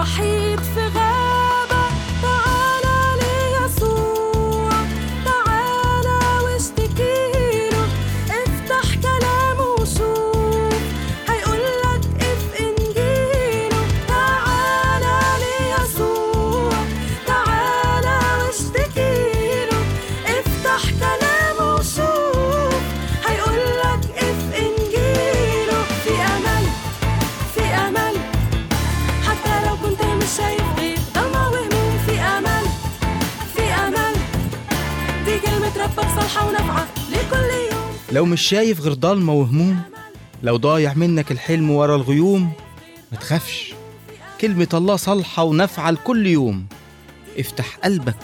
وحيد في غابة لو مش شايف غير ضلمة وهموم لو ضايع منك الحلم ورا الغيوم ما تخافش. كلمة الله صالحة ونافعة لكل يوم. افتح قلبك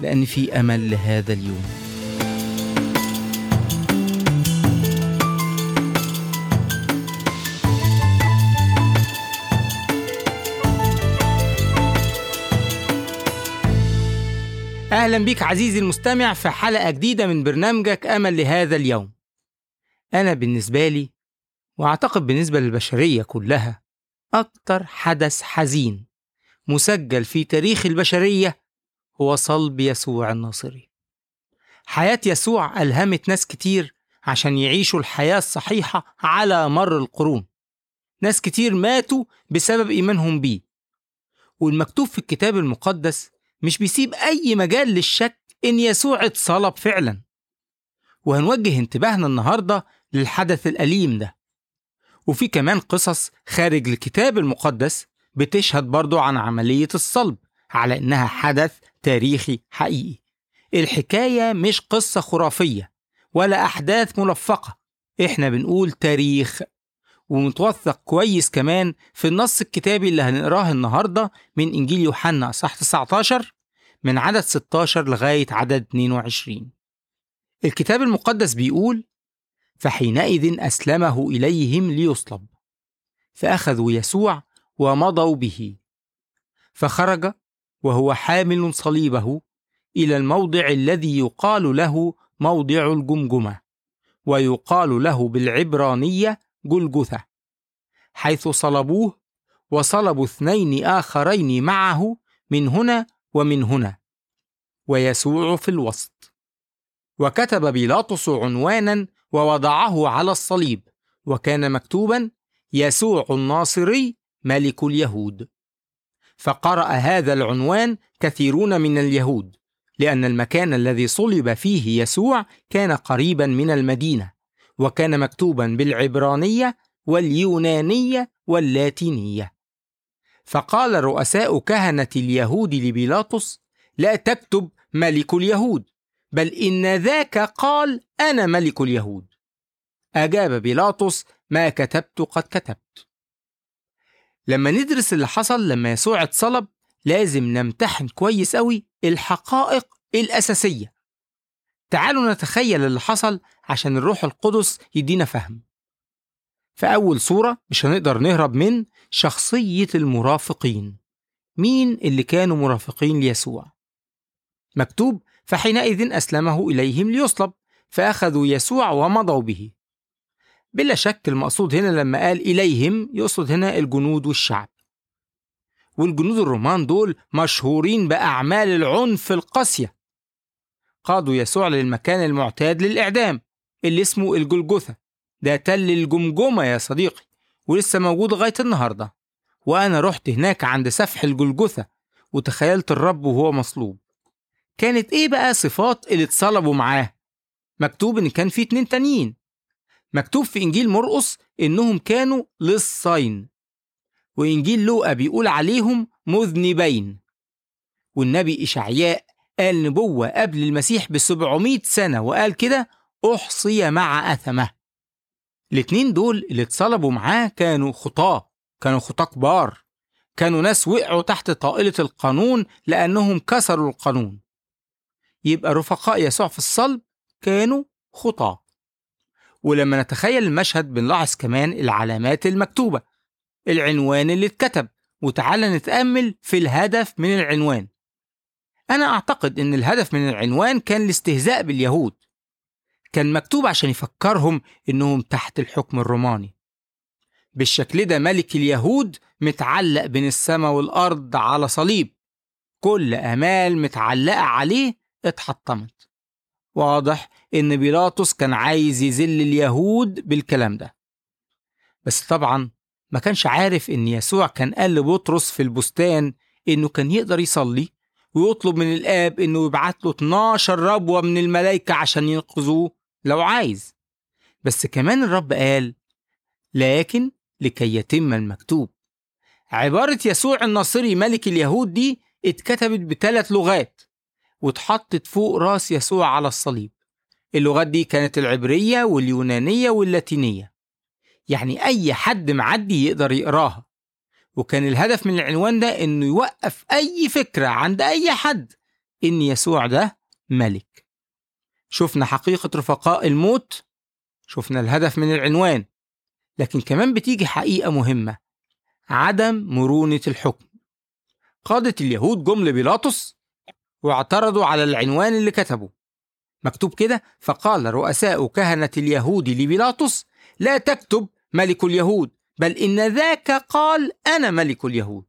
لأن في أمل لهذا اليوم. أهلا بيك عزيزي المستمع في حلقة جديدة من برنامجك أمل لهذا اليوم. أنا بالنسبة لي وأعتقد بالنسبة للبشرية كلها أكتر حدث حزين مسجل في تاريخ البشرية هو صلب يسوع الناصري. حياة يسوع ألهمت ناس كتير عشان يعيشوا الحياة الصحيحة على مر القرون. ناس كتير ماتوا بسبب إيمانهم بيه. والمكتوب في الكتاب المقدس مش بيسيب أي مجال للشك إن يسوع اتصلب فعلا. وهنوجه انتباهنا النهاردة للحدث الأليم ده. وفي كمان قصص خارج الكتاب المقدس بتشهد برضو عن عملية الصلب على إنها حدث تاريخي حقيقي. الحكاية مش قصة خرافية ولا أحداث ملفقة. إحنا بنقول تاريخ. ومتوثق كويس كمان في النص الكتابي اللي هنقراه النهارده من إنجيل يوحنا اصحاح 19 من عدد 16 لغاية عدد 22. الكتاب المقدس بيقول: فحينئذ أسلمه إليهم ليصلب. فأخذوا يسوع ومضوا به. فخرج وهو حامل صليبه إلى الموضع الذي يقال له موضع الجمجمة ويقال له بالعبرانية جلجثة حيث صلبوه وصلبوا اثنين آخرين معه من هنا ومن هنا ويسوع في الوسط وكتب بيلاطس عنوانا ووضعه على الصليب وكان مكتوبا يسوع الناصري ملك اليهود فقرأ هذا العنوان كثيرون من اليهود لأن المكان الذي صلب فيه يسوع كان قريبا من المدينة وكان مكتوبا بالعبرانية واليونانية واللاتينية. فقال رؤساء كهنة اليهود لبيلاطس: لا تكتب ملك اليهود، بل إن ذاك قال أنا ملك اليهود. أجاب بيلاطس: ما كتبت قد كتبت. لما ندرس اللي حصل لما يسوع اتصلب لازم نمتحن كويس أوي الحقائق الأساسية. تعالوا نتخيل اللي حصل عشان الروح القدس يدينا فهم. في أول صورة مش هنقدر نهرب من شخصية المرافقين. مين اللي كانوا مرافقين ليسوع؟ مكتوب فحينئذ أسلمه إليهم ليصلب فأخذوا يسوع ومضوا به. بلا شك المقصود هنا لما قال إليهم يقصد هنا الجنود والشعب. والجنود الرومان دول مشهورين بأعمال العنف القاسية. قادوا يسوع للمكان المعتاد للإعدام اللي اسمه الجلجثة ده تل الجمجمة يا صديقي ولسه موجود لغاية النهاردة وأنا رحت هناك عند سفح الجلجثة وتخيلت الرب وهو مصلوب كانت إيه بقى صفات اللي اتصلبوا معاه؟ مكتوب إن كان في اتنين تانيين. مكتوب في إنجيل مرقس إنهم كانوا لصين وإنجيل لوقا بيقول عليهم مذنبين. والنبي إشعياء قال نبوة قبل المسيح ب 700 سنة وقال كده أحصي مع أثمة. الاتنين دول اللي اتصلبوا معاه كانوا خطاة كانوا خطاة كبار. كانوا ناس وقعوا تحت طائلة القانون لأنهم كسروا القانون. يبقى رفقاء يسوع في الصلب كانوا خطاة. ولما نتخيل المشهد بنلاحظ كمان العلامات المكتوبة العنوان اللي اتكتب وتعالى نتأمل في الهدف من العنوان. أنا أعتقد إن الهدف من العنوان كان الاستهزاء باليهود. كان مكتوب عشان يفكرهم إنهم تحت الحكم الروماني. بالشكل ده ملك اليهود متعلق بين السماء والأرض على صليب. كل أمال متعلقة عليه اتحطمت. واضح إن بيلاطس كان عايز يذل اليهود بالكلام ده. بس طبعا ما كانش عارف إن يسوع كان قال لبطرس في البستان إنه كان يقدر يصلي ويطلب من الآب إنه يبعت له 12 ربوة من الملائكة عشان ينقذوه لو عايز. بس كمان الرب قال لكن لكي يتم المكتوب. عبارة يسوع الناصري ملك اليهود دي اتكتبت بثلاث لغات. واتحطت فوق راس يسوع على الصليب. اللغات دي كانت العبرية واليونانية واللاتينية. يعني أي حد معدي يقدر يقراها. وكان الهدف من العنوان ده إنه يوقف أي فكرة عند أي حد إن يسوع ده ملك. شفنا حقيقة رفقاء الموت شفنا الهدف من العنوان. لكن كمان بتيجي حقيقة مهمة عدم مرونة الحكم. قادة اليهود جم لبيلاطس واعترضوا على العنوان اللي كتبه. مكتوب كده فقال رؤساء كهنة اليهود لبيلاطس لا تكتب ملك اليهود بل إن ذاك قال أنا ملك اليهود.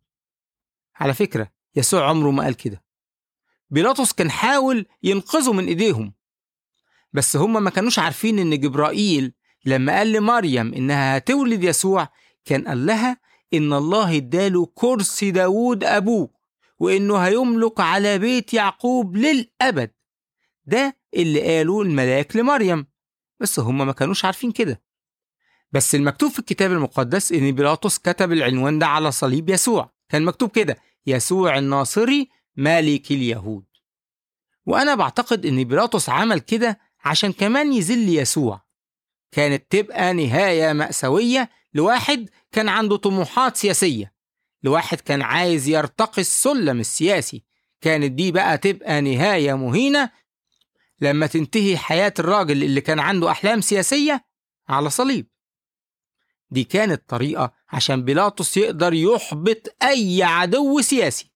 على فكرة يسوع عمره ما قال كده. بيلاطس كان حاول ينقذه من إيديهم بس هم ما كانوش عارفين إن جبرائيل لما قال لمريم إنها هتولد يسوع كان قال لها إن الله اداله كرسي داوود أبوه. وإنه هيملك على بيت يعقوب للأبد. ده اللي قاله الملاك لمريم. بس هم ما كانوش عارفين كده. بس المكتوب في الكتاب المقدس إن بيلاطس كتب العنوان ده على صليب يسوع. كان مكتوب كده يسوع الناصري ملك اليهود. وأنا بعتقد إن بيلاطس عمل كده عشان كمان يذل يسوع. كانت تبقى نهاية مأساوية لواحد كان عنده طموحات سياسية. لواحد كان عايز يرتقي السلم السياسي. كانت دي بقى تبقى نهاية مهينة لما تنتهي حياة الراجل اللي كان عنده أحلام سياسية على صليب. دي كانت طريقة عشان بيلاطس يقدر يحبط أي عدو سياسي.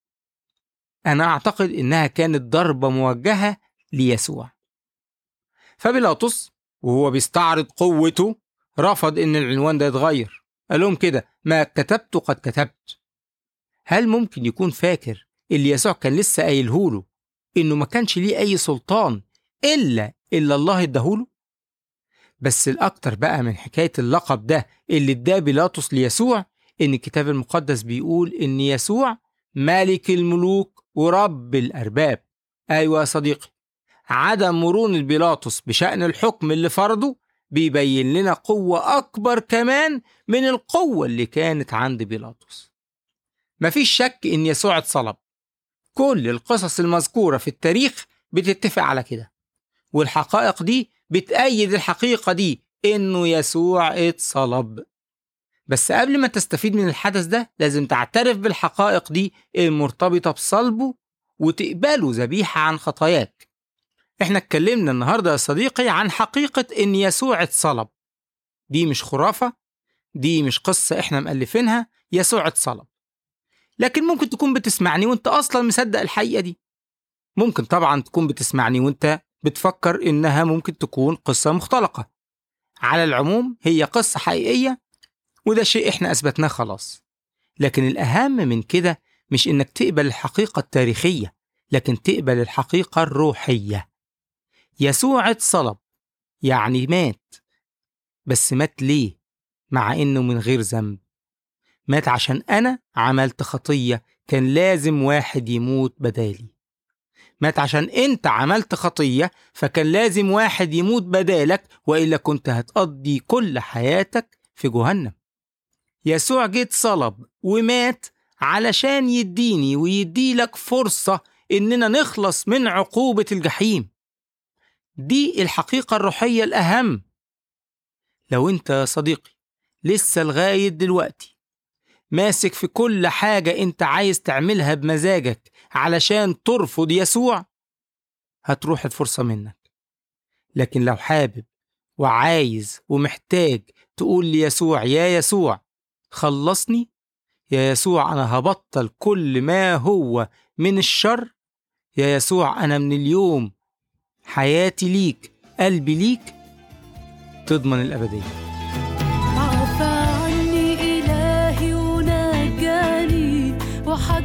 أنا أعتقد إنها كانت ضربة موجهة ليسوع. فبيلاطس وهو بيستعرض قوته رفض إن العنوان ده يتغير. قال لهم كده ما كتبت قد كتبت. هل ممكن يكون فاكر اللي يسوع كان لسه قايلهوله إنه ما كانش ليه أي سلطان إلا إلا الله اداهوله؟ بس الأكتر بقى من حكاية اللقب ده اللي اداه بيلاطس ليسوع إن الكتاب المقدس بيقول إن يسوع ملك الملوك ورب الأرباب. أيوة يا صديقي. عدم مرونة بيلاطس بشأن الحكم اللي فرضه بيبين لنا قوة أكبر كمان من القوة اللي كانت عند بيلاطس. مفيش شك إن يسوع اتصلب. كل القصص المذكورة في التاريخ بتتفق على كده. والحقائق دي بتأيد الحقيقة دي إنه يسوع اتصلب. بس قبل ما تستفيد من الحدث ده لازم تعترف بالحقائق دي المرتبطة بصلبه وتقبله ذبيحة عن خطاياك. إحنا اتكلمنا النهاردة يا صديقي عن حقيقة إن يسوع اتصلب. دي مش خرافة دي مش قصة إحنا مألفينها يسوع اتصلب. لكن ممكن تكون بتسمعني وانت أصلا مصدق الحقيقة دي. ممكن طبعا تكون بتسمعني وانت بتفكر إنها ممكن تكون قصة مختلقة. على العموم هي قصة حقيقية وده شيء إحنا أثبتناه خلاص. لكن الأهم من كده مش إنك تقبل الحقيقة التاريخية لكن تقبل الحقيقة الروحية. يسوع اتصلب يعني مات بس مات ليه؟ مع إنه من غير ذنب. مات عشان أنا عملت خطية كان لازم واحد يموت بدالي. مات عشان أنت عملت خطية فكان لازم واحد يموت بدالك وإلا كنت هتقضي كل حياتك في جهنم. يسوع جيت صلب ومات علشان يديني ويديلك فرصة إننا نخلص من عقوبة الجحيم. دي الحقيقة الروحية الأهم. لو أنت يا صديقي لسه لغاية دلوقتي ماسك في كل حاجة أنت عايز تعملها بمزاجك علشان ترفض يسوع؟ هتروح الفرصة منك. لكن لو حابب وعايز ومحتاج تقول ليسوع يا يسوع خلصني؟ يا يسوع أنا هبطل كل ما هو من الشر؟ يا يسوع أنا من اليوم حياتي ليك قلبي ليك؟ تضمن الأبدية.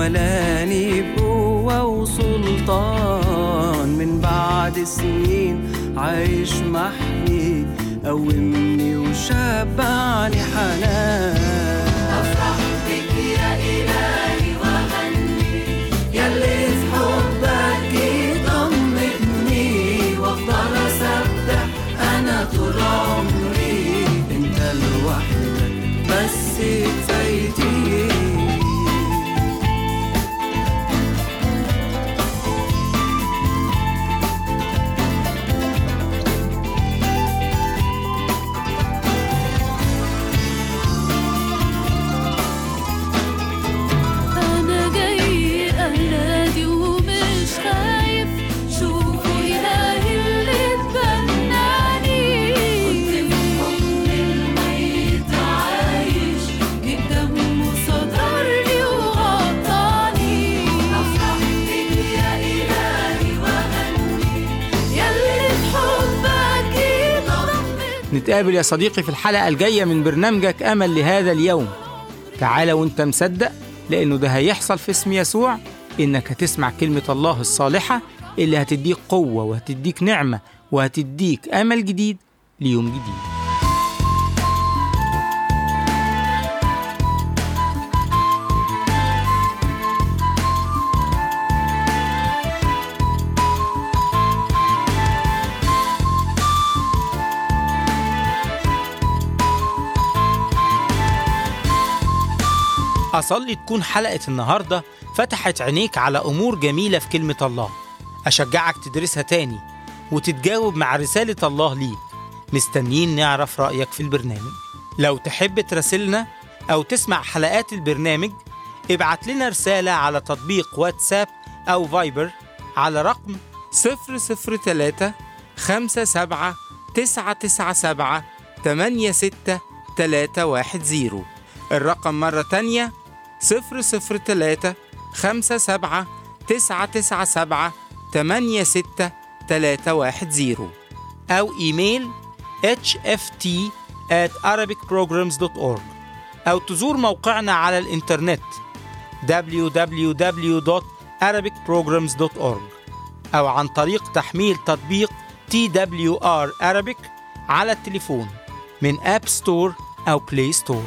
وملاني بقوة وسلطان. من بعد سنين عايش محمي قومني وشبعني حنان. أفرح بك يا إلهي وأغني في حبك وأفضل أنا طول عمري. أنت لوحدك بس نتقابل يا صديقي في الحلقة الجاية من برنامجك أمل لهذا اليوم. تعالى وأنت مصدق لأنه ده هيحصل في اسم يسوع إنك هتسمع كلمة الله الصالحة اللي هتديك قوة وهتديك نعمة وهتديك أمل جديد ليوم جديد. أصلي تكون حلقة النهاردة فتحت عينيك على أمور جميلة في كلمة الله. أشجعك تدرسها تاني وتتجاوب مع رسالة الله ليك. مستنيين نعرف رأيك في البرنامج. لو تحب تراسلنا أو تسمع حلقات البرنامج ابعت لنا رسالة على تطبيق واتساب أو فايبر على رقم 003 57 997 86310 الرقم مرة تانية 003 57 997 86310 أو إيميل hft at arabicprograms.org أو تزور موقعنا على الإنترنت www.arabicprograms.org أو عن طريق تحميل تطبيق TWR Arabic على التليفون من أب ستور أو بلاي ستور